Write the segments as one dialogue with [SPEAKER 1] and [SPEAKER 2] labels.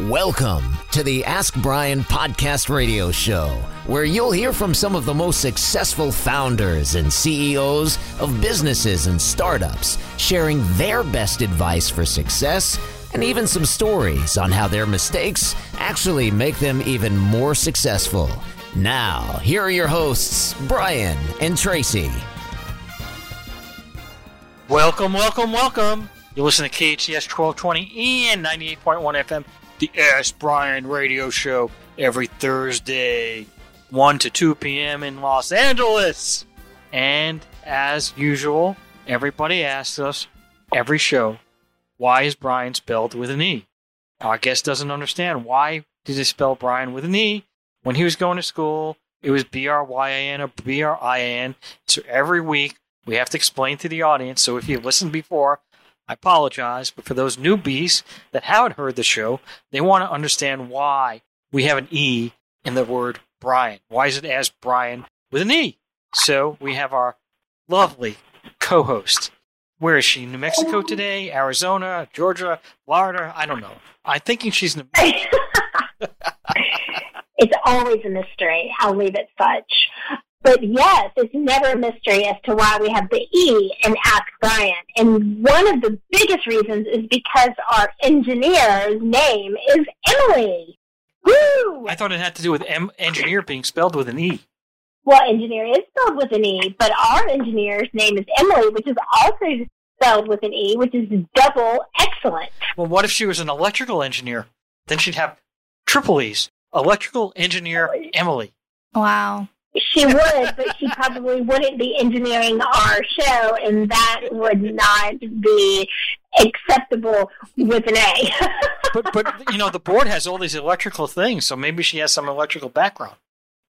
[SPEAKER 1] Welcome to the Ask Brian podcast radio show, where you'll hear from some of the most successful founders and CEOs of businesses and startups, sharing their best advice for success and even some stories on how their mistakes actually make them even more successful. Now, here are your hosts, Brian and Tracy.
[SPEAKER 2] Welcome, welcome, welcome. You listen to KHCS 1220 and 98.1 FM, the Ask Brian radio show, every Thursday, 1 to 2 p.m. in Los Angeles. And as usual, everybody asks us every show, why is Brian spelled with an E? Our guest doesn't understand why did he spell Brian with an E when he was going to school. It was B R Y A N or B R I A N. So every week we have to explain to the audience. So if you've listened before, I apologize. But for those newbies that haven't heard the show, they want to understand why we have an E in the word Brian. Why is it as Brian with an E? So we have our lovely co host. Where is she? New Mexico today? Arizona? Georgia? Florida? I don't know. I'm thinking she's New Mexico.
[SPEAKER 3] it's always a mystery. I'll leave it such. But yes, it's never a mystery as to why we have the E in Ask Brian. And one of the biggest reasons is because our engineer's name is Emily. Woo!
[SPEAKER 2] I thought it had to do with M- engineer being spelled with an E.
[SPEAKER 3] Well, engineer is spelled with an E, but our engineer's name is Emily, which is also spelled with an E, which is double excellent.
[SPEAKER 2] Well, what if she was an electrical engineer? Then she'd have triple E's. Electrical engineer Emily.
[SPEAKER 4] Wow.
[SPEAKER 3] She would, but she probably wouldn't be engineering our show, and that would not be acceptable with an A.
[SPEAKER 2] but but you know the board has all these electrical things, so maybe she has some electrical background.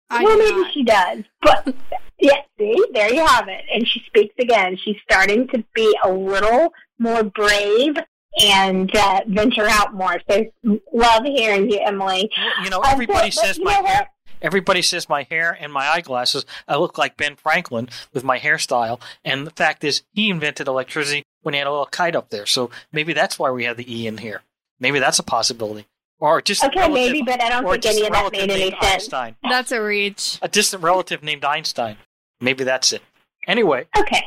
[SPEAKER 4] I
[SPEAKER 3] well, maybe
[SPEAKER 4] not.
[SPEAKER 3] she does. But yeah, see, there you have it. And she speaks again. She's starting to be a little more brave and uh, venture out more. So love hearing you, Emily.
[SPEAKER 2] You know,
[SPEAKER 3] Um,
[SPEAKER 2] everybody
[SPEAKER 3] but-
[SPEAKER 2] says
[SPEAKER 3] but you
[SPEAKER 2] my
[SPEAKER 3] know what?
[SPEAKER 2] hair. Everybody says my hair and my eyeglasses. I look like Ben Franklin with my hairstyle. And the fact is, he invented electricity when he had a little kite up there. So maybe that's why we have the E in here. Maybe that's a possibility. Or just
[SPEAKER 3] Okay,
[SPEAKER 2] relative-
[SPEAKER 3] maybe, but I don't think any of that made any sense.
[SPEAKER 2] Einstein.
[SPEAKER 4] That's a reach.
[SPEAKER 2] A distant relative named Einstein. Maybe that's it. Anyway,
[SPEAKER 3] Okay.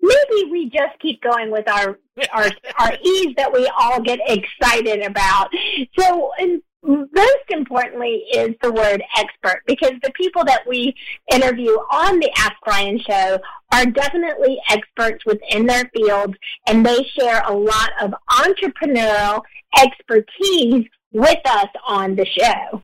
[SPEAKER 3] Maybe we just keep going with our our our ease that we all get excited about. So, and most importantly, is the word expert because the people that we interview on the Ask Brian show are definitely experts within their fields, and they share a lot of entrepreneurial expertise with us on the show.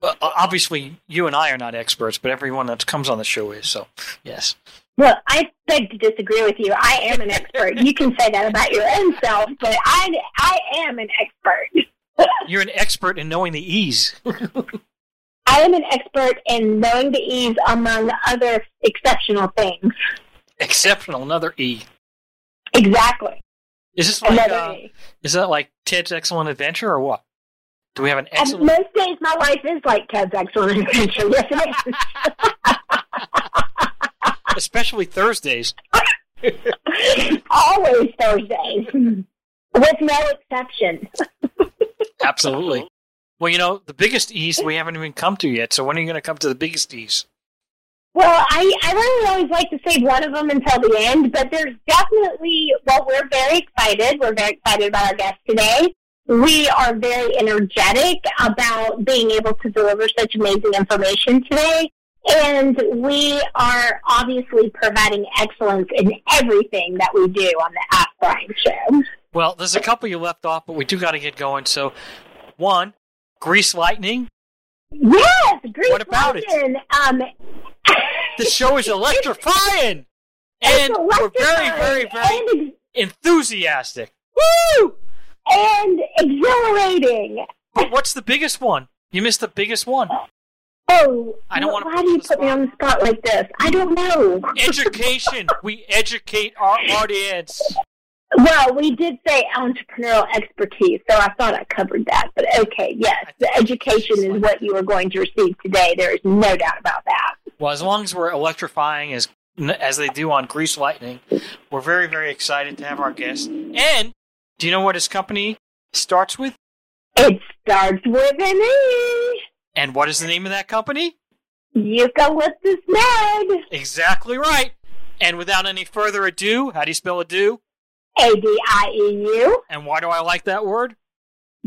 [SPEAKER 2] Well, obviously, you and I are not experts, but everyone that comes on the show is. So, yes.
[SPEAKER 3] Well, I beg to disagree with you. I am an expert. You can say that about your own self, but I, I am an expert.
[SPEAKER 2] You're an expert in knowing the E's.
[SPEAKER 3] I am an expert in knowing the E's among other exceptional things.
[SPEAKER 2] Exceptional, another E.
[SPEAKER 3] Exactly.
[SPEAKER 2] Is this like
[SPEAKER 3] Another
[SPEAKER 2] uh,
[SPEAKER 3] E.
[SPEAKER 2] is that like Ted's Excellent Adventure or what? Do we have an
[SPEAKER 3] And
[SPEAKER 2] excellent?
[SPEAKER 3] most days, my life is like Ted's Excellent Adventure. Yes, it
[SPEAKER 2] Especially Thursdays.
[SPEAKER 3] Always Thursdays, with no exception.
[SPEAKER 2] Absolutely. Well, you know, the biggest E's we haven't even come to yet. So when are you going to come to the biggest E's?
[SPEAKER 3] Well, I, I really always like to save one of them until the end, but there's definitely, well, we're very excited. We're very excited about our guest today. We are very energetic about being able to deliver such amazing information today. And we are obviously providing excellence in everything that we do on the Ask Brian show.
[SPEAKER 2] Well, there's a couple you left off, but we do got to get going. So, one, Grease Lightning.
[SPEAKER 3] Yes, Grease
[SPEAKER 2] What about it?
[SPEAKER 3] Um,
[SPEAKER 2] The show is electrifying, and
[SPEAKER 3] it's
[SPEAKER 2] we're very, very, very
[SPEAKER 3] and
[SPEAKER 2] enthusiastic. Woo!
[SPEAKER 3] and exhilarating.
[SPEAKER 2] But what's the biggest one? You missed the biggest one.
[SPEAKER 3] Oh,
[SPEAKER 2] I don't
[SPEAKER 3] wh-
[SPEAKER 2] wanna
[SPEAKER 3] Why do
[SPEAKER 2] you
[SPEAKER 3] you
[SPEAKER 2] on the
[SPEAKER 3] put me on the spot like this? I don't know.
[SPEAKER 2] Education. we educate our audience.
[SPEAKER 3] Well, we did say entrepreneurial expertise, so I thought I covered that. But okay, yes, the education is what you are going to receive today. There is no doubt about that.
[SPEAKER 2] Well, as long as we're electrifying as as they do on Grease Lightning, we're very, very excited to have our guest. And do you know what his company starts with?
[SPEAKER 3] It starts with an E.
[SPEAKER 2] And what is the name of that company?
[SPEAKER 3] Eucalyptus Med.
[SPEAKER 2] Exactly right. And without any further ado, how do you spell ado?
[SPEAKER 3] A D I E U.
[SPEAKER 2] And why do I like that word?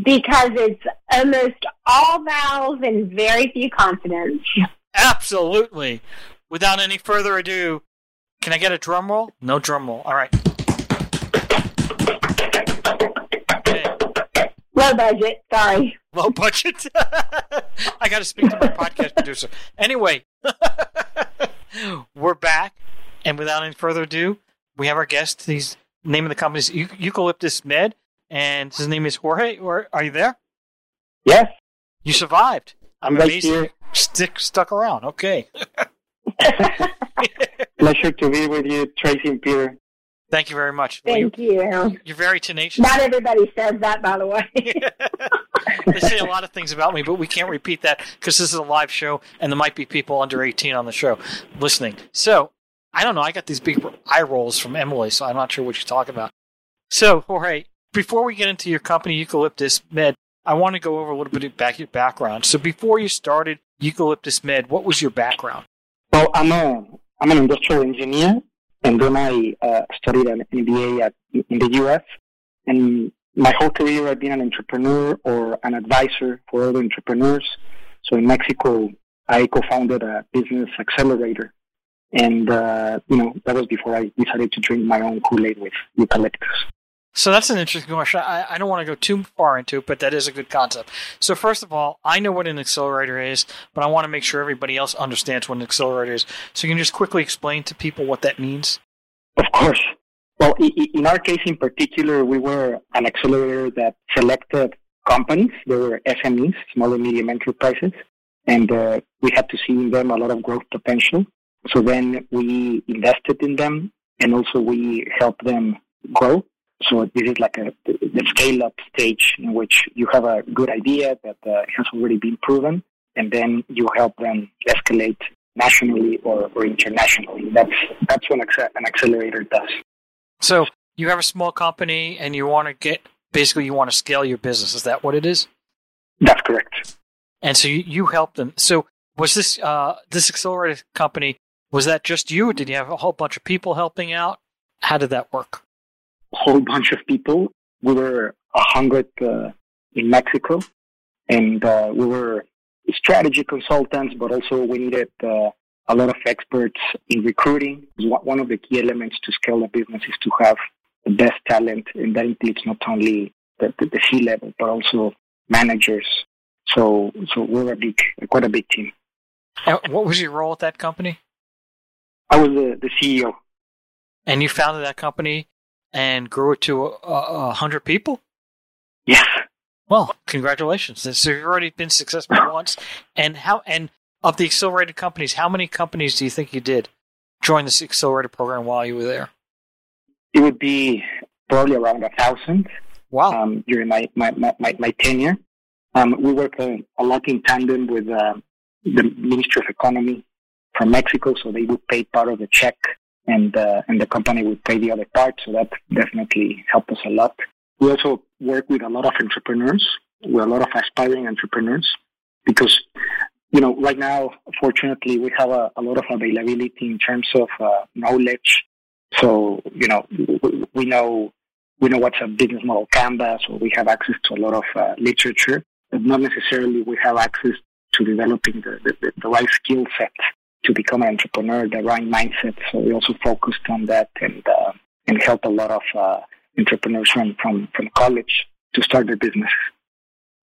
[SPEAKER 3] Because it's almost all vowels and very few consonants.
[SPEAKER 2] Absolutely. Without any further ado, can I get a drum roll? No drum roll. All right. Okay.
[SPEAKER 3] Low budget, sorry.
[SPEAKER 2] Low budget. I got to speak to my podcast producer. Anyway, we're back, and without any further ado, we have our guest. He's name of the company is Eu- Eucalyptus Med, and his name is Jorge. Or are you there?
[SPEAKER 5] Yes,
[SPEAKER 2] You survived.
[SPEAKER 5] I'm right
[SPEAKER 2] Amazing.
[SPEAKER 5] here.
[SPEAKER 2] Stick stuck around. Okay.
[SPEAKER 5] Pleasure to be with you, Tracy and Peter.
[SPEAKER 2] Thank you very much. Well, you,
[SPEAKER 3] Thank you.
[SPEAKER 2] you're very tenacious.
[SPEAKER 3] Not everybody says that, by the way.
[SPEAKER 2] they say a lot of things about me, but we can't repeat that because this is a live show and there might be people under 18 on the show listening. So, I don't know. I got these big eye rolls from Emily, so I'm not sure what you're talking about. So, Jorge, before we get into your company, Eucalyptus Med, I want to go over a little bit about your background. So, before you started Eucalyptus Med, what was your background?
[SPEAKER 5] Well, I'm a I'm an industrial engineer, and then I uh, studied an MBA at, in the U.S. And my whole career, I've been an entrepreneur or an advisor for other entrepreneurs. So in Mexico, I co-founded a business accelerator, and uh, you know that was before I decided to drink my own Kool-Aid with eucalyptus.
[SPEAKER 2] So that's an interesting question. I, I don't want to go too far into it, but that is a good concept. So first of all, I know what an accelerator is, but I want to make sure everybody else understands what an accelerator is. So you can just quickly explain to people what that means.
[SPEAKER 5] Of course. Well, in our case in particular, we were an accelerator that selected companies. They were SMEs, small and medium enterprises, and uh, we had to see in them a lot of growth potential. So then we invested in them, and also we helped them grow. So this is like a the scale up stage in which you have a good idea that uh, has already been proven, and then you help them escalate nationally or, or internationally. That's that's what an accelerator does.
[SPEAKER 2] So you have a small company and you want to get basically you want to scale your business. Is that what it is?
[SPEAKER 5] That's correct.
[SPEAKER 2] And so you, you help them. So was this uh, this accelerator company? Was that just you? Did you have a whole bunch of people helping out? How did that work?
[SPEAKER 5] A whole bunch of people. We were a hundred uh, in Mexico, and uh, we were strategy consultants, but also we needed uh, a lot of experts in recruiting. One one of the key elements to scale a business is to have the best talent, and that includes not only the, the, the C level, but also managers. So, so we're a big, quite a big team.
[SPEAKER 2] What was your role at that company?
[SPEAKER 5] I was the, the CEO.
[SPEAKER 2] And you founded that company and grew it to a, a, a hundred people.
[SPEAKER 5] Yes.
[SPEAKER 2] Well, congratulations! So you've already been successful once. And how? And of the accelerated companies, how many companies do you think you did join this accelerator program while you were there?
[SPEAKER 5] It would be probably around a thousand.
[SPEAKER 2] Wow!
[SPEAKER 5] um, during my, my, my, my, my tenure. Um, we work uh, a lot in tandem with uh, the Ministry of Economy from Mexico, so they would pay part of the check and, uh, and the company would pay the other part, so that definitely helped us a lot. We also work with a lot of entrepreneurs, with a lot of aspiring entrepreneurs, because, you know, right now, fortunately, we have a, a lot of availability in terms of uh, knowledge. So, you know, we, know we know what's a business model canvas, or we have access to a lot of uh, literature, but not necessarily we have access to developing the, the, the right skill set to become an entrepreneur, the right mindset. So we also focused on that and uh, and help a lot of uh, entrepreneurs from, from from college to start their business.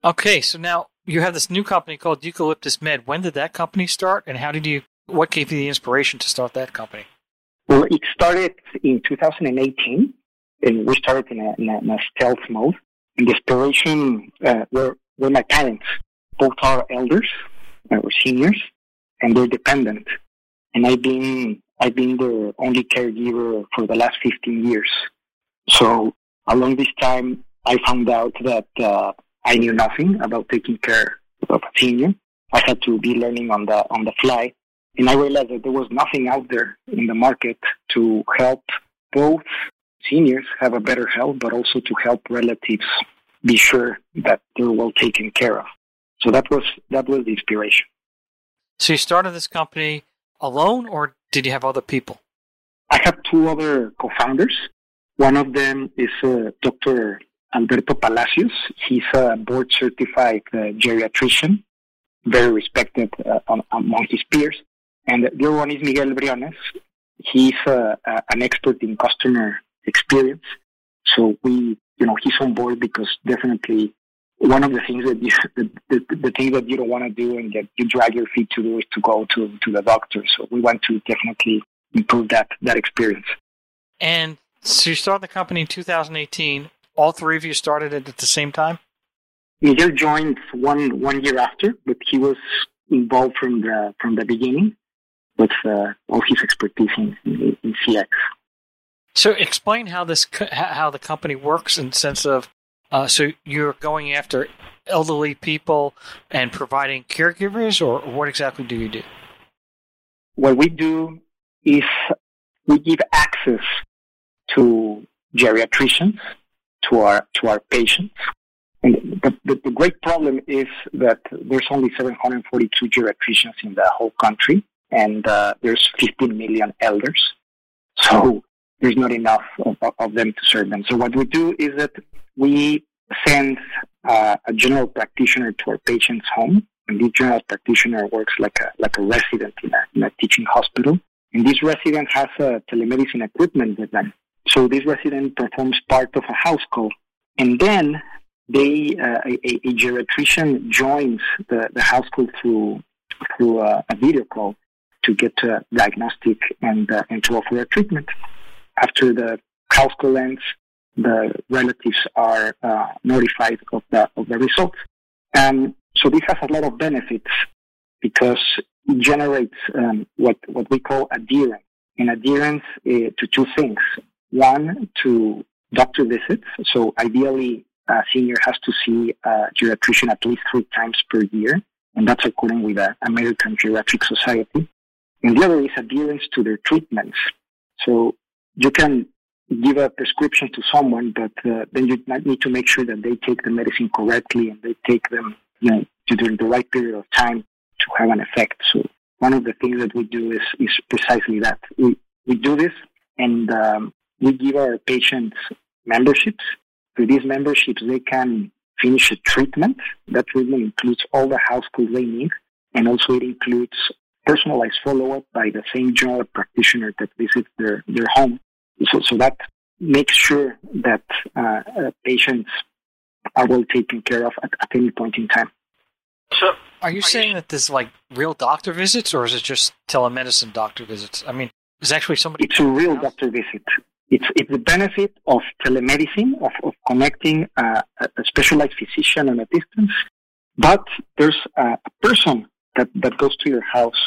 [SPEAKER 2] Okay, so now you have this new company called Eucalyptus Med. When did that company start, and how did you? What gave you the inspiration to start that company?
[SPEAKER 5] Well, it started in 2018, and we started in a, in a, in a stealth mode. And the inspiration uh, were, were my parents. Both are elders, uh, or seniors, and they're dependent. And I've been I've been their only caregiver for the last 15 years. So along this time, I found out that uh, I knew nothing about taking care of a senior. I had to be learning on the on the fly, and I realized that there was nothing out there in the market to help both seniors have a better health, but also to help relatives be sure that they're well taken care of. So that was that was the inspiration.
[SPEAKER 2] So you started this company alone, or did you have other people?
[SPEAKER 5] I have two other co-founders. One of them is uh, Dr. Alberto Palacios. He's a board certified uh, geriatrician, very respected uh, among his peers. And the other one is Miguel Briones. He's uh, an expert in customer experience. So we, you know, he's on board because definitely one of the things that you, the, the, the things that you don't want to do and that you drag your feet to do is to go to, to the doctor. So we want to definitely improve that, that experience.
[SPEAKER 2] And so you started the company in 2018. All three of you started it at the same time?
[SPEAKER 5] Miguel joined one, one year after, but he was involved from the, from the beginning with uh, all his expertise in, in, in CX.
[SPEAKER 2] So explain how this how the company works in the sense of uh, so you're going after elderly people and providing caregivers, or what exactly do you do?
[SPEAKER 5] What we do is we give access to geriatricians to our to our patients. And the, the, the great problem is that there's only 742 geriatricians in the whole country, and uh, there's 15 million elders. So there's not enough of, of, them to serve them. So what we do is that we send uh, a general practitioner to our patient's home, and this general practitioner works like a like a resident in a, in a teaching hospital. And this resident has a telemedicine equipment with them. So this resident performs part of a house call, and then they uh, a, a, geriatrician joins the, the house call through through a, a video call to get a diagnostic and uh, and to offer a treatment. After the call ends, the relatives are uh, notified of the of the results. Um, so this has a lot of benefits because it generates um, what what we call adherence, and adherence uh, to two things. One, to doctor visits. So ideally, a senior has to see a geriatrician at least three times per year, and that's according with the American Geriatric Society. And the other is adherence to their treatments. So you can give a prescription to someone, but uh, then you need to make sure that they take the medicine correctly and they take them you know, during the right period of time to have an effect. So one of the things that we do is, is precisely that. We, we do this and um, we give our patients memberships. Through these memberships, they can finish a treatment. That treatment includes all the house calls they need, and also it includes personalized follow-up by the same general practitioner that visits their, their home so, so that makes sure that uh, uh, patients are well taken care of at, at any point in time.
[SPEAKER 2] So, are you are saying you... that there's like real doctor visits, or is it just telemedicine doctor visits? I mean, is actually somebody.
[SPEAKER 5] It's a real doctor visit. It's it's the benefit of telemedicine of, of connecting uh, a specialized physician on a distance, but there's a person that, that goes to your house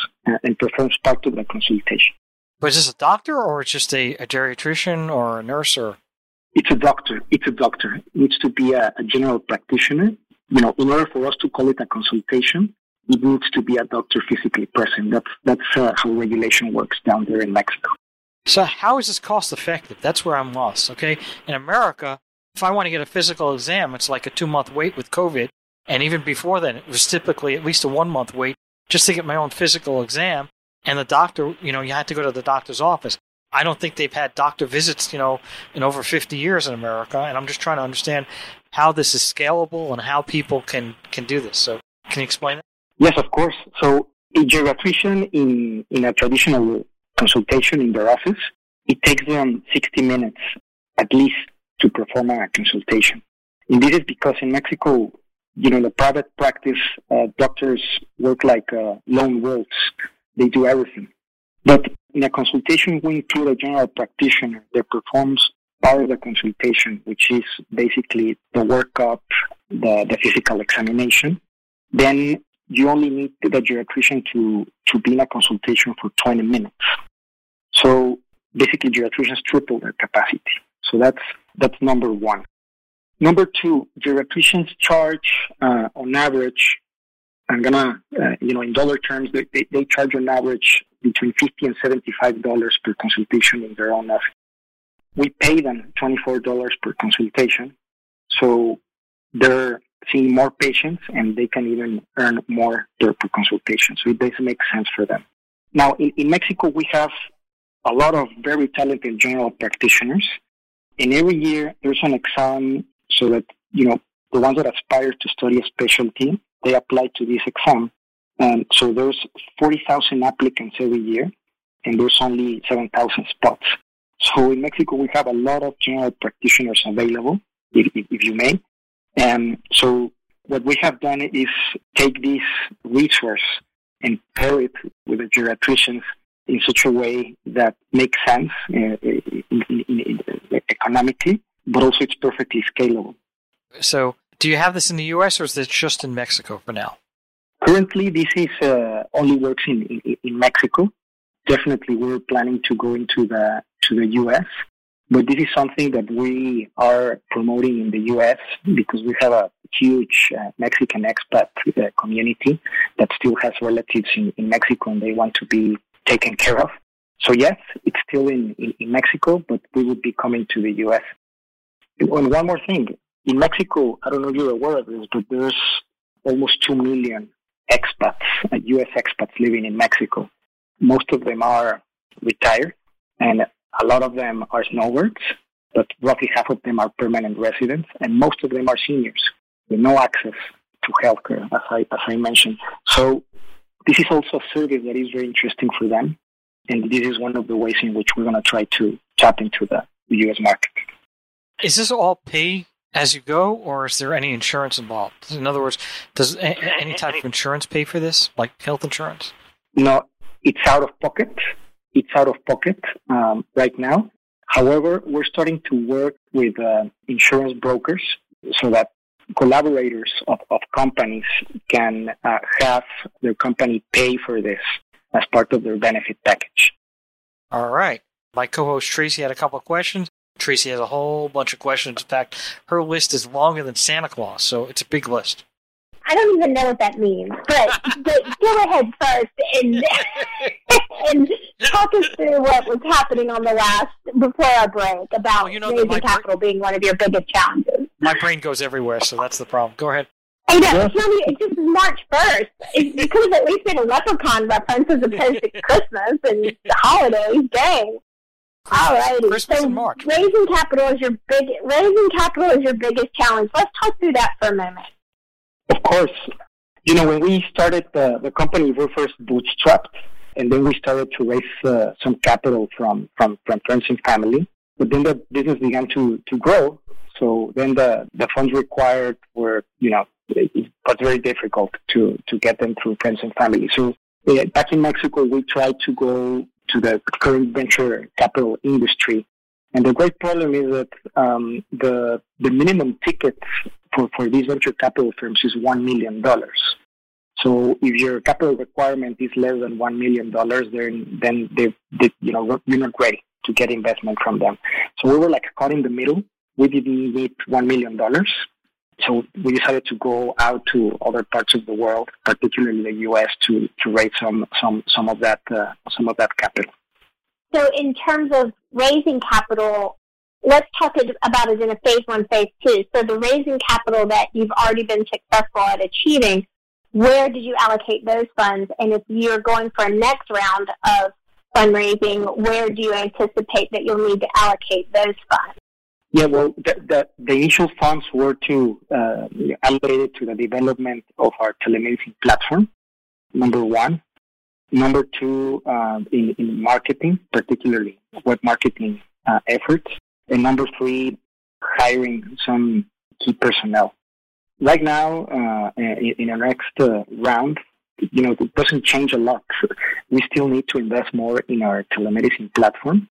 [SPEAKER 5] and performs part of the consultation.
[SPEAKER 2] But is this a doctor or it's just a, a geriatrician or a nurse or?
[SPEAKER 5] It's a doctor. It's a doctor. It needs to be a, a general practitioner. You know, in order for us to call it a consultation, it needs to be a doctor physically present. That's that's uh, how regulation works down there in Mexico.
[SPEAKER 2] So how is this cost effective? That's where I'm lost. Okay, in America, if I want to get a physical exam, it's like a two month wait with COVID, and even before then, it was typically at least a one month wait just to get my own physical exam and the doctor, you know, you had to go to the doctor's office. I don't think they've had doctor visits, you know, in over 50 years in America, and I'm just trying to understand how this is scalable and how people can can do this. So, can you explain it?
[SPEAKER 5] Yes, of course. So, a geriatrician in in a traditional consultation in their office, it takes them 60 minutes at least to perform a consultation. And this is because in Mexico, you know, the private practice uh, doctors work like uh, lone wolves they do everything. But in a consultation, we include a general practitioner that performs part of the consultation, which is basically the workup, the, the physical examination. Then you only need the geriatrician to, to be in a consultation for 20 minutes. So basically geriatricians triple their capacity. So that's, that's number one. Number two, geriatricians charge uh, on average I'm gonna, uh, you know, in dollar terms, they, they, they, charge on average between 50 and 75 dollars per consultation in their own office. We pay them 24 dollars per consultation, so they're seeing more patients and they can even earn more per, per consultation. So it doesn't make sense for them. Now, in, in Mexico, we have a lot of very talented general practitioners. And every year there's an exam so that, you know, the ones that aspire to study a specialty, they apply to this exam. And so there's 40,000 applicants every year and there's only 7,000 spots. So in Mexico, we have a lot of general practitioners available, if, if, if you may. And so what we have done is take this resource and pair it with the geriatricians in such a way that makes sense uh, in, in, in, economically, but also it's perfectly scalable.
[SPEAKER 2] So, do you have this in the U.S. or is this just in Mexico for now?
[SPEAKER 5] Currently, this is uh, only works in, in, in Mexico. Definitely, we're planning to go into the to the U.S. But this is something that we are promoting in the U.S. because we have a huge uh, Mexican expat uh, community that still has relatives in, in Mexico and they want to be taken care of. So yes, it's still in, in, in Mexico, but we would be coming to the U.S. And one more thing. In Mexico, I don't know if you're aware of this, but there's almost 2 million expats, uh, U.S. expats living in Mexico. Most of them are retired and a lot of them are snowbirds, but roughly half of them are permanent residents and most of them are seniors with no access to healthcare, as I, as I mentioned. So this is also a service that is very interesting for them. And this is one of the ways in which we're going to try to tap into the U.S. market.
[SPEAKER 2] Is this all pay as you go, or is there any insurance involved? In other words, does any type of insurance pay for this, like health insurance?
[SPEAKER 5] No, it's out of pocket. It's out of pocket um, right now. However, we're starting to work with uh, insurance brokers so that collaborators of, of companies can uh, have their company pay for this as part of their benefit package.
[SPEAKER 2] All right. My co host Tracy had a couple of questions. Tracy has a whole bunch of questions. In fact, her list is longer than Santa Claus, so it's a big list.
[SPEAKER 3] I don't even know what that means, but, but go ahead first and and talk us through what was happening on the last before our break about well, you know, raising capital being one of your biggest challenges.
[SPEAKER 2] My brain goes everywhere, so that's the problem. Go ahead.
[SPEAKER 3] I know. It's, not, it's just March 1st. It, could have at least been a leprechaun reference as opposed to Christmas and the holidays. Dang. Alrighty.
[SPEAKER 2] Christmas so March.
[SPEAKER 3] raising capital is your big raising capital is your biggest challenge. Let's talk through that for a moment.
[SPEAKER 5] Of course. You know, when we started the, the company, we were first bootstrapped, and then we started to raise uh, some capital from, from, from friends and family. But then the business began to, to grow. So then the, the funds required were, you know, it was very difficult to, to get them through friends and family. So uh, back in Mexico, we tried to go to the current venture capital industry. And the great problem is that um, the the minimum ticket for, for these venture capital firms is $1 million. So if your capital requirement is less than $1 million, then, then they, they, you know, you're not ready to get investment from them. So we were like caught in the middle. We didn't need $1 million. So we decided to go out to other parts of the world, particularly the U.S., to, to raise some, some, some of that, uh, some of that capital.
[SPEAKER 3] So in terms of raising capital, let's talk about it in a phase one, phase two. So the raising capital that you've already been successful at achieving, where did you allocate those funds? And if you're going for a next round of fundraising, where do you anticipate that you'll need to allocate those funds?
[SPEAKER 5] Yeah, well, the, the, the initial funds were to uh, allocated to the development of our telemedicine platform, number one. Number two, uh, in, in marketing, particularly web marketing uh, efforts. And number three, hiring some key personnel. Right now, uh, in, in our next uh, round, you know, it doesn't change a lot. We still need to invest more in our telemedicine platform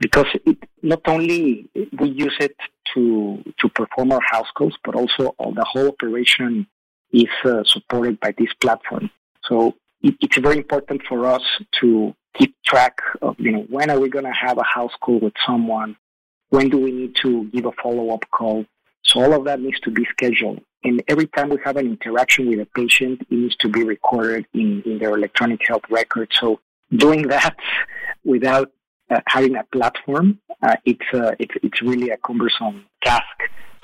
[SPEAKER 5] because it, not only we use it to to perform our house calls, but also the whole operation is uh, supported by this platform. So it, it's very important for us to keep track of you know when are we going to have a house call with someone, when do we need to give a follow up call. So all of that needs to be scheduled. And every time we have an interaction with a patient, it needs to be recorded in, in their electronic health record. So doing that without uh, having a platform, uh, it's, uh, it's, it's really a cumbersome task.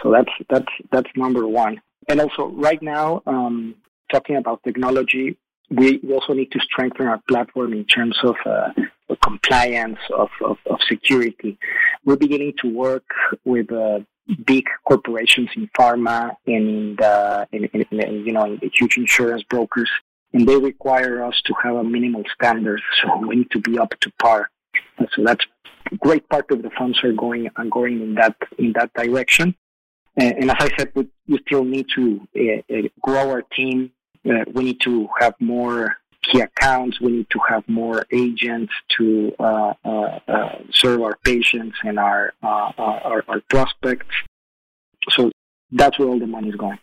[SPEAKER 5] So that's, that's, that's number one. and also right now, um, talking about technology, we, also need to strengthen our platform in terms of uh, compliance of, of, of, security. We're beginning to work with uh, big corporations in pharma and in in, in, in, you know in the huge insurance brokers, and they require us to have a minimal standard. So we need to be up to par. So that's great part of the funds are going are going in that in that direction. And, and as I said, we, we still need to uh, uh, grow our team. Uh, we need to have more key accounts. We need to have more agents to uh, uh, uh serve our patients and our, our, our prospects. So that's where all the money is going.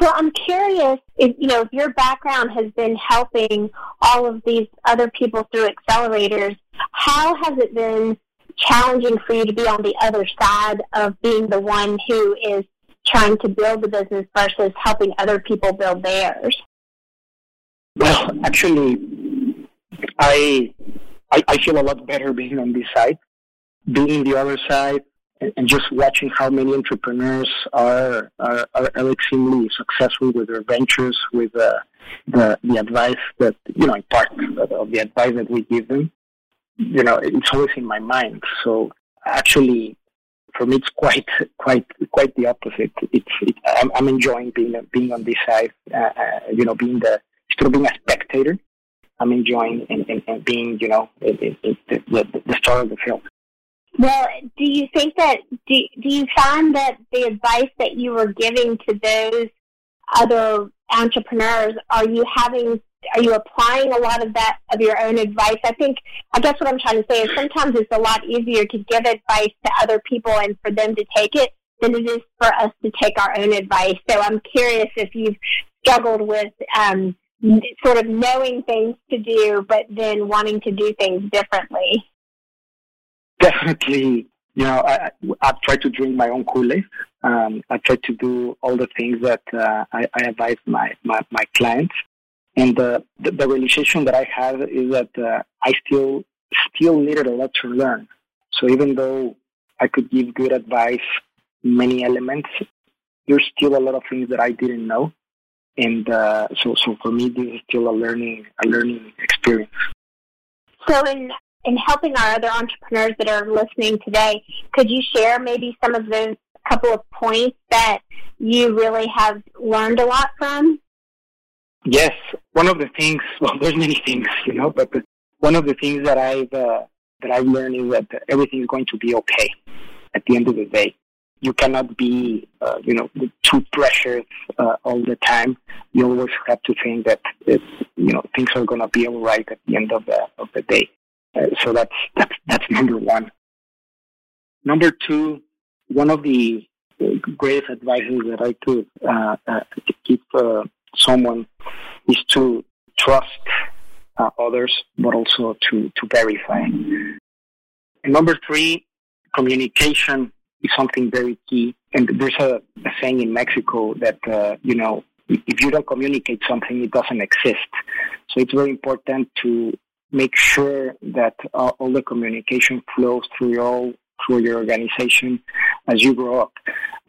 [SPEAKER 3] So I'm curious if you know if your background has been helping all of these other people through accelerators. How has it been challenging for you to be on the other side of being the one who is trying to build the business versus helping other people build theirs?
[SPEAKER 5] Well, actually, I, I, I feel a lot better being on this side. Being the other side and just watching how many entrepreneurs are are, are extremely successful with their ventures, with uh, the the advice that you know, in part of the advice that we give them. You know, it's always in my mind. So actually, for me, it's quite quite quite the opposite. It's it, I'm, I'm enjoying being being on this side. Uh, uh, you know, being the of being a spectator, I'm enjoying and, and, and being, you know, the, the, the, the star of the film.
[SPEAKER 3] Well, do you think that do do you find that the advice that you were giving to those other entrepreneurs are you having are you applying a lot of that of your own advice? I think I guess what I'm trying to say is sometimes it's a lot easier to give advice to other people and for them to take it than it is for us to take our own advice. So I'm curious if you've struggled with um, sort of knowing things to do, but then wanting to do things differently.
[SPEAKER 5] Definitely, you know, I, I've tried to drink my own Kool-Aid. Um, I try to do all the things that uh, I, I advise my, my, my clients. And uh, the, the realization that I have is that uh, I still still needed a lot to learn. So even though I could give good advice, many elements, there's still a lot of things that I didn't know. And uh, so so for me this is still a learning a learning experience.
[SPEAKER 3] So in in helping our other entrepreneurs that are listening today could you share maybe some of those couple of points that you really have learned a lot from
[SPEAKER 5] yes one of the things well there's many things you know but one of the things that i've uh, that i've learned is that everything is going to be okay at the end of the day you cannot be, uh, you know, too pressured uh, all the time. You always have to think that, you know, things are going to be all right at the end of the of the day. Uh, so that's that's that's number one. Number two, one of the greatest advices that I could uh, uh, uh, someone is to trust others, but also to to verify. And number three, communication is something very key. And there's a, a saying in Mexico that, uh, you know, if you don't communicate something, it doesn't exist. So it's very important to make sure that uh, all the communication flows through all, through your organization as you grow up.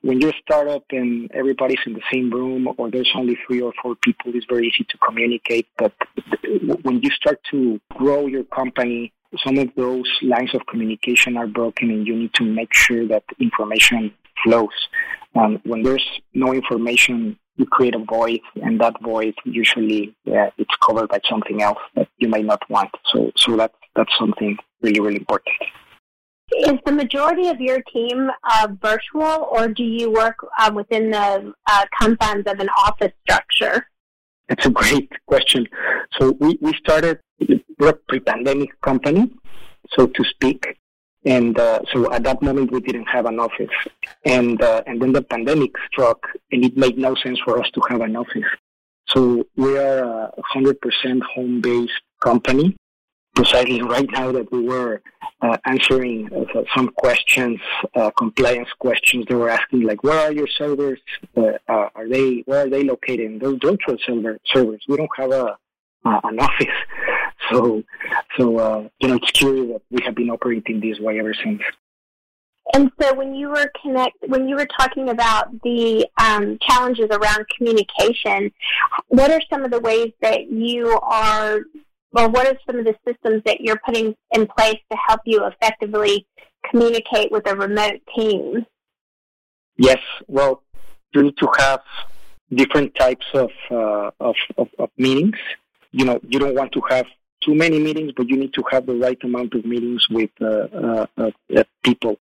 [SPEAKER 5] When you're a startup and everybody's in the same room, or there's only three or four people, it's very easy to communicate. But when you start to grow your company some of those lines of communication are broken and you need to make sure that information flows. Um, when there's no information, you create a void, and that void usually uh, it's covered by something else that you may not want. So, so that that's something really, really important.
[SPEAKER 3] Is the majority of your team uh, virtual, or do you work uh, within the uh, confines of an office structure?
[SPEAKER 5] That's a great question. So we, we started a pre-pandemic company, so to speak. And uh, so at that moment, we didn't have an office. And, uh, and then the pandemic struck, and it made no sense for us to have an office. So we are a 100% home-based company. Precisely right now that we were uh, answering uh, some questions, uh, compliance questions, they were asking like, "Where are your servers? Uh, are they where are they located?" Those virtual server servers. We don't have a an office. So, so uh, you know, it's curious that we have been operating this way ever since.
[SPEAKER 3] And so when you were connect, when you were talking about the um, challenges around communication, what are some of the ways that you are, or what are some of the systems that you're putting in place to help you effectively communicate with a remote team?
[SPEAKER 5] Yes, well, you need to have different types of, uh, of, of, of meetings. You know, you don't want to have too many meetings, but you need to have the right amount of meetings with uh, uh, uh, people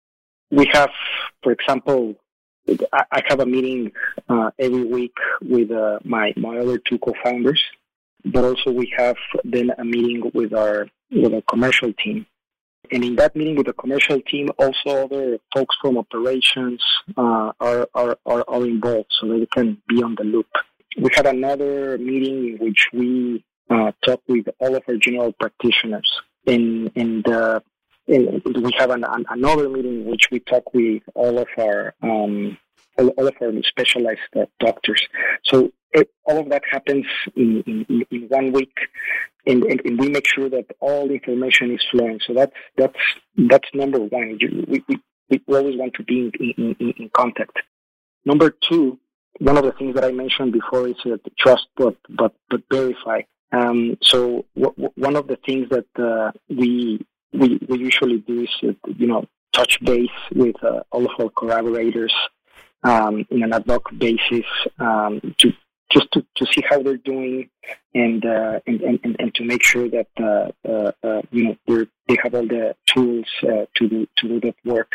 [SPEAKER 5] we have, for example, I have a meeting uh, every week with uh, my my other two co-founders, but also we have then a meeting with our with our commercial team. And in that meeting with the commercial team, also other folks from operations uh, are, are, are are involved, so they can be on the loop. We had another meeting in which we uh, talk with all of our general practitioners, and and uh, we have an, an, another meeting in which we talk with all of our um, all, of our specialized uh, doctors. So it, all of that happens in, in, in one week, and, and, and, we make sure that all information is flowing. So that's that's that's number one. We, we, we always want to be in, in, in contact. Number two, one of the things that I mentioned before is uh, trust but but but verify. Um, so w- one of the things that uh, we we, we usually do is, uh, you know, touch base with uh, all of our collaborators um, in an ad hoc basis um, to just to, to see how they're doing and, uh, and, and, and, to make sure that, uh, uh, uh you know, they they have all the tools to, do, to do that work.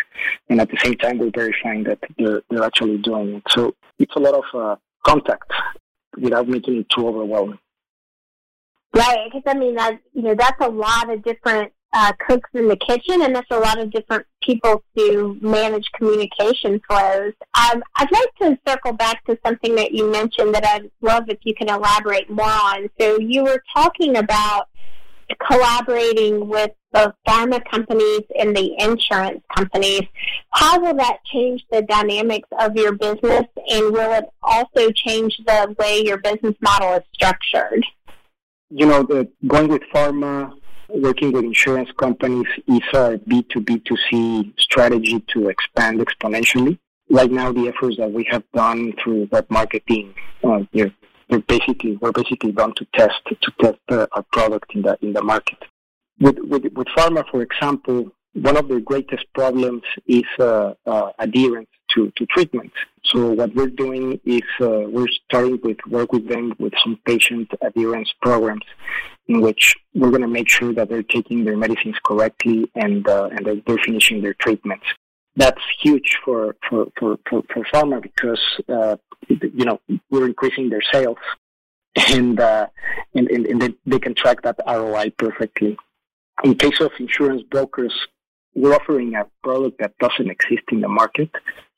[SPEAKER 5] And at the same time, we're verifying that they're, they're actually doing it. So it's a lot of contact without making it too overwhelming.
[SPEAKER 3] Right, because I mean that you know that's a lot of different uh, cooks in the kitchen, and that's a lot of different people to manage communication flows. Um, I'd like to circle back to something that you mentioned that I'd love if you can elaborate more on. So you were talking about collaborating with both pharma companies and the insurance companies. How will that change the dynamics of your business, and will it also change the way your business model is structured?
[SPEAKER 5] You know, the, going with pharma working with insurance companies is our B2B2C strategy to expand exponentially. Right now, the efforts that we have done through web marketing, uh, you we're basically we're basically done to test to test uh, our product in the in the market. With, with with pharma, for example, one of the greatest problems is uh, uh, adherence to, to treatment. So what we're doing is uh, we're starting with work with them with some patient adherence programs in which we're going to make sure that they're taking their medicines correctly and uh, and that they're finishing their treatments. That's huge for for for for, for pharma because uh, you know we're increasing their sales and uh, and, and, and they, they can track that ROI perfectly. In case of insurance brokers, we're offering a product that doesn't exist in the market.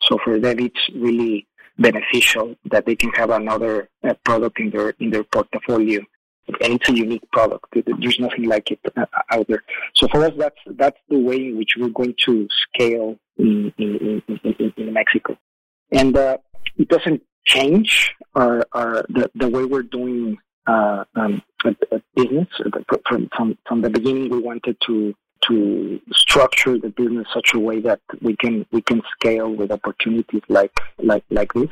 [SPEAKER 5] So for them, it's really beneficial that they can have another uh, product in their in their portfolio, and it's a unique product. There's nothing like it uh, out there. So for us, that's that's the way in which we're going to scale in in, in, in Mexico, and uh, it doesn't change our, our the, the way we're doing uh, um, a, a business. From, from from the beginning, we wanted to to structure the business such a way that we can we can scale with opportunities like like like this.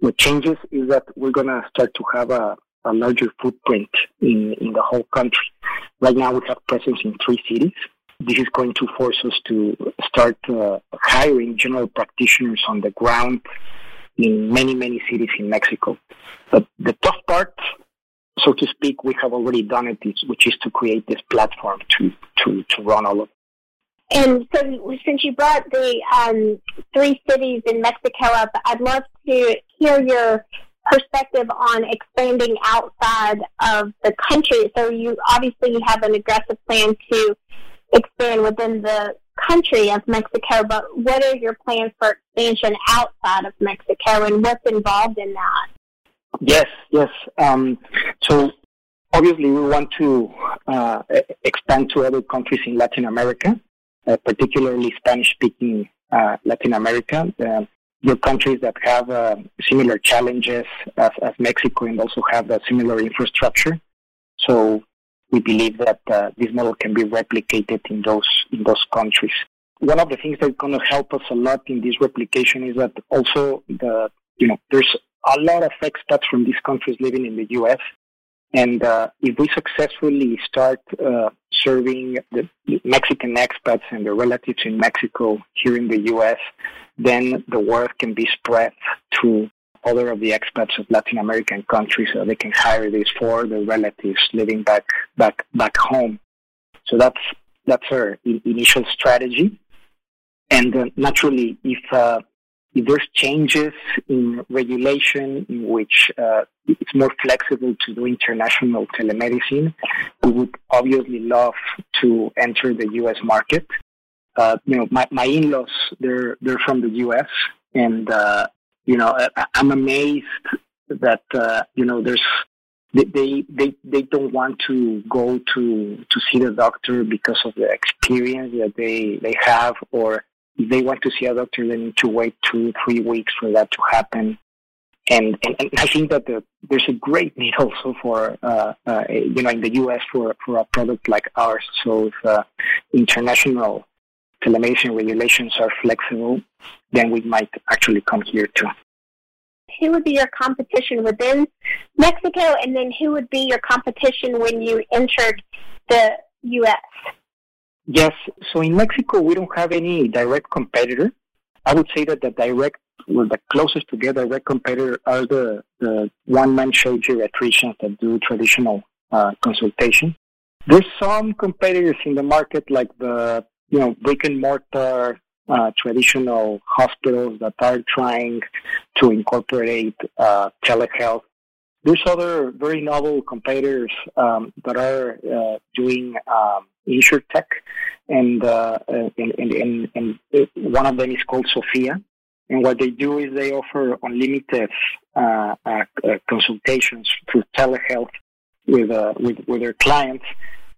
[SPEAKER 5] What changes is that we're gonna start to have a, a larger footprint in, in the whole country. Right now we have presence in three cities. This is going to force us to start uh, hiring general practitioners on the ground in many, many cities in Mexico. But the tough part so to speak, we have already done it, which is to create this platform to, to, to run all of.
[SPEAKER 3] And so, since you brought the um, three cities in Mexico up, I'd love to hear your perspective on expanding outside of the country. So, you obviously you have an aggressive plan to expand within the country of Mexico, but what are your plans for expansion outside of Mexico and what's involved in that?
[SPEAKER 5] Yes, yes. Um, so obviously we want to uh, expand to other countries in Latin America, uh, particularly Spanish-speaking uh, Latin America. The countries that have uh, similar challenges as, as, Mexico and also have a similar infrastructure. So we believe that uh, this model can be replicated in those in those countries. one of the things that's going to help us a lot in this replication is that also the you know there's a lot of expats from these countries living in the U.S. And uh, if we successfully start uh, serving the Mexican expats and their relatives in Mexico here in the U.S., then the work can be spread to other of the expats of Latin American countries so they can hire these for their relatives living back back back home. So that's that's our initial strategy. And uh, naturally, if uh, if there's changes in regulation in which uh, it's more flexible to do international telemedicine, we would obviously love to enter the U.S. market. Uh, you know, my, my in-laws, they're, they're from the U.S. and, uh, you know, I, am amazed that, uh, you know, there's, they, they, they don't want to go to, to see the doctor because of the experience that they, they have or if they want to see a doctor, they need to wait two, three weeks for that to happen. And, and, and I think that the, there's a great need also for, uh, uh, you know, in the U.S. for, for a product like ours. So if uh, international telemedicine regulations are flexible, then we might actually come here too.
[SPEAKER 3] Who would be your competition within Mexico, and then who would be your competition when you entered the U.S.?
[SPEAKER 5] Yes. So in Mexico, we don't have any direct competitor. I would say that the direct, well, the closest to get direct competitor are the, the one-man show geriatricians that do traditional uh, consultation. There's some competitors in the market like the, you know, brick and mortar uh, traditional hospitals that are trying to incorporate uh, telehealth. There's other very novel competitors um, that are uh, doing um, tech, and, uh, and, and, and, and one of them is called Sophia. And what they do is they offer unlimited uh, uh, consultations through telehealth with, with, with their clients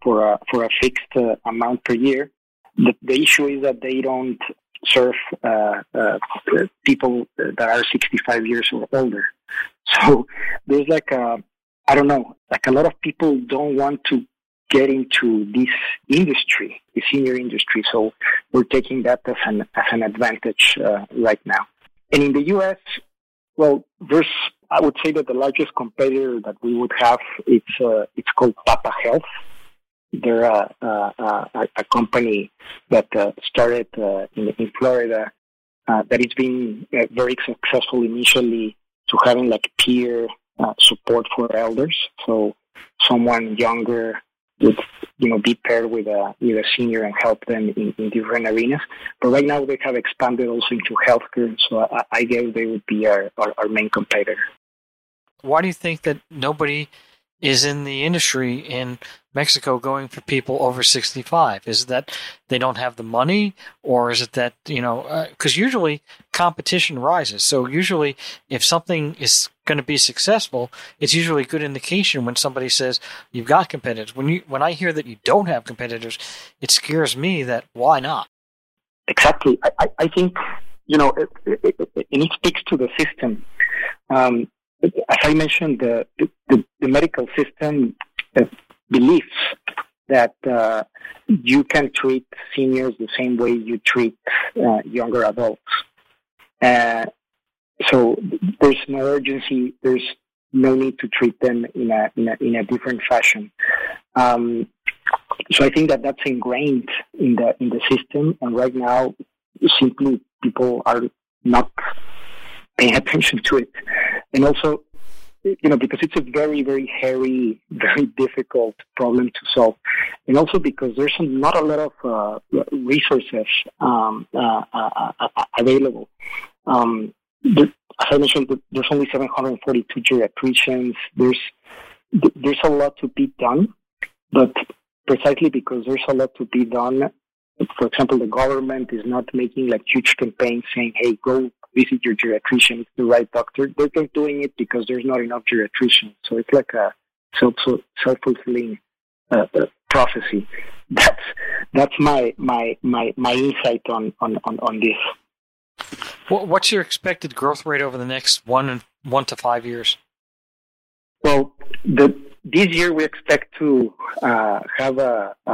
[SPEAKER 5] for a, for a fixed amount per year. The, the issue is that they don't serve people that are 65 years or older. So there's like a, I don't know, like a lot of people don't want to get into this industry, the senior industry. So we're taking that as an as an advantage uh, right now. And in the U.S., well, there's I would say that the largest competitor that we would have it's uh, it's called Papa Health. They're a, a, a company that uh, started uh, in, in Florida uh, that has been uh, very successful initially to having like peer support for elders. So someone younger would you know be paired with a with a senior and help them in, in different arenas. But right now they have expanded also into healthcare, so I, I guess they would be our, our, our main competitor.
[SPEAKER 2] Why do you think that nobody is in the industry in Mexico going for people over 65? Is it that they don't have the money, or is it that, you know, because uh, usually competition rises. So usually if something is going to be successful, it's usually a good indication when somebody says you've got competitors. When you when I hear that you don't have competitors, it scares me that why not?
[SPEAKER 5] Exactly. I, I think, you know, it, it, it, it speaks to the system. Um, as I mentioned, the, the, the medical system uh, believes that uh, you can treat seniors the same way you treat uh, younger adults. Uh, so there's no urgency. There's no need to treat them in a in a, in a different fashion. Um, so I think that that's ingrained in the in the system, and right now, simply people are not paying attention to it. And also, you know, because it's a very, very hairy, very difficult problem to solve. And also because there's not a lot of uh, resources um, uh, uh, uh available. Um, as I mentioned, there's only 742 geriatricians. There's, there's a lot to be done, but precisely because there's a lot to be done, for example, the government is not making like huge campaigns saying, hey, go visit your geriatrician, it's the right doctor. They're just doing it because there's not enough geriatricians. So it's like a self self fulfilling uh, uh, prophecy. That's that's my my my my insight on on on, on this.
[SPEAKER 2] What's your expected growth rate over the next one one to five years?
[SPEAKER 5] Well, the this year we expect to uh, have a, a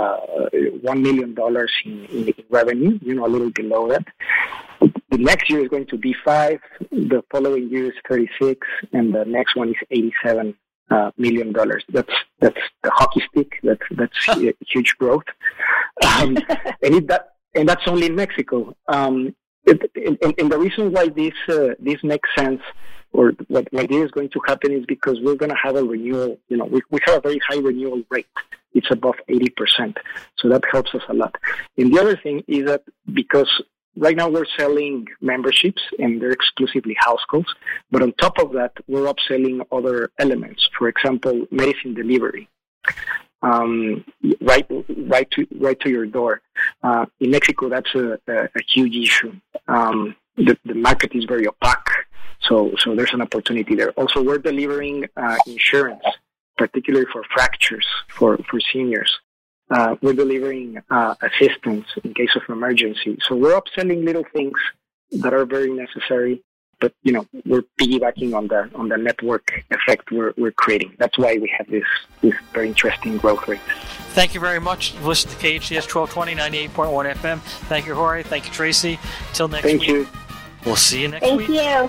[SPEAKER 5] one million dollars in, in, revenue. You know, a little below that. The next year is going to be five. The following year is thirty-six, and the next one is eighty-seven uh, million dollars. That's that's the hockey stick. That's that's huge growth, um, and it, that and that's only in Mexico. Um, it, and, and, the reason why this uh, this makes sense or what, what is going to happen is because we're going to have a renewal, you know, we, we have a very high renewal rate. It's above 80%. So that helps us a lot. And the other thing is that because right now we're selling memberships and they're exclusively house calls, but on top of that, we're upselling other elements. For example, medicine delivery. Um, right, right to right to your door. Uh, in Mexico, that's a, a, a huge issue. Um, the, the market is very opaque. So, so there's an opportunity there. Also, we're delivering uh, insurance, particularly for fractures for, for seniors. Uh, we're delivering uh, assistance in case of emergency. So we're upselling little things that are very necessary, but you know we're piggybacking on the on the network effect we're, we're creating. That's why we have this this very interesting growth rate.
[SPEAKER 2] Thank you very much. Listen to KHTS 1220 98.1 FM. Thank you, Jorge. Thank you, Tracy. Till next
[SPEAKER 5] Thank
[SPEAKER 2] week.
[SPEAKER 5] you.
[SPEAKER 2] We'll see you next
[SPEAKER 3] Thank
[SPEAKER 2] week.
[SPEAKER 3] you.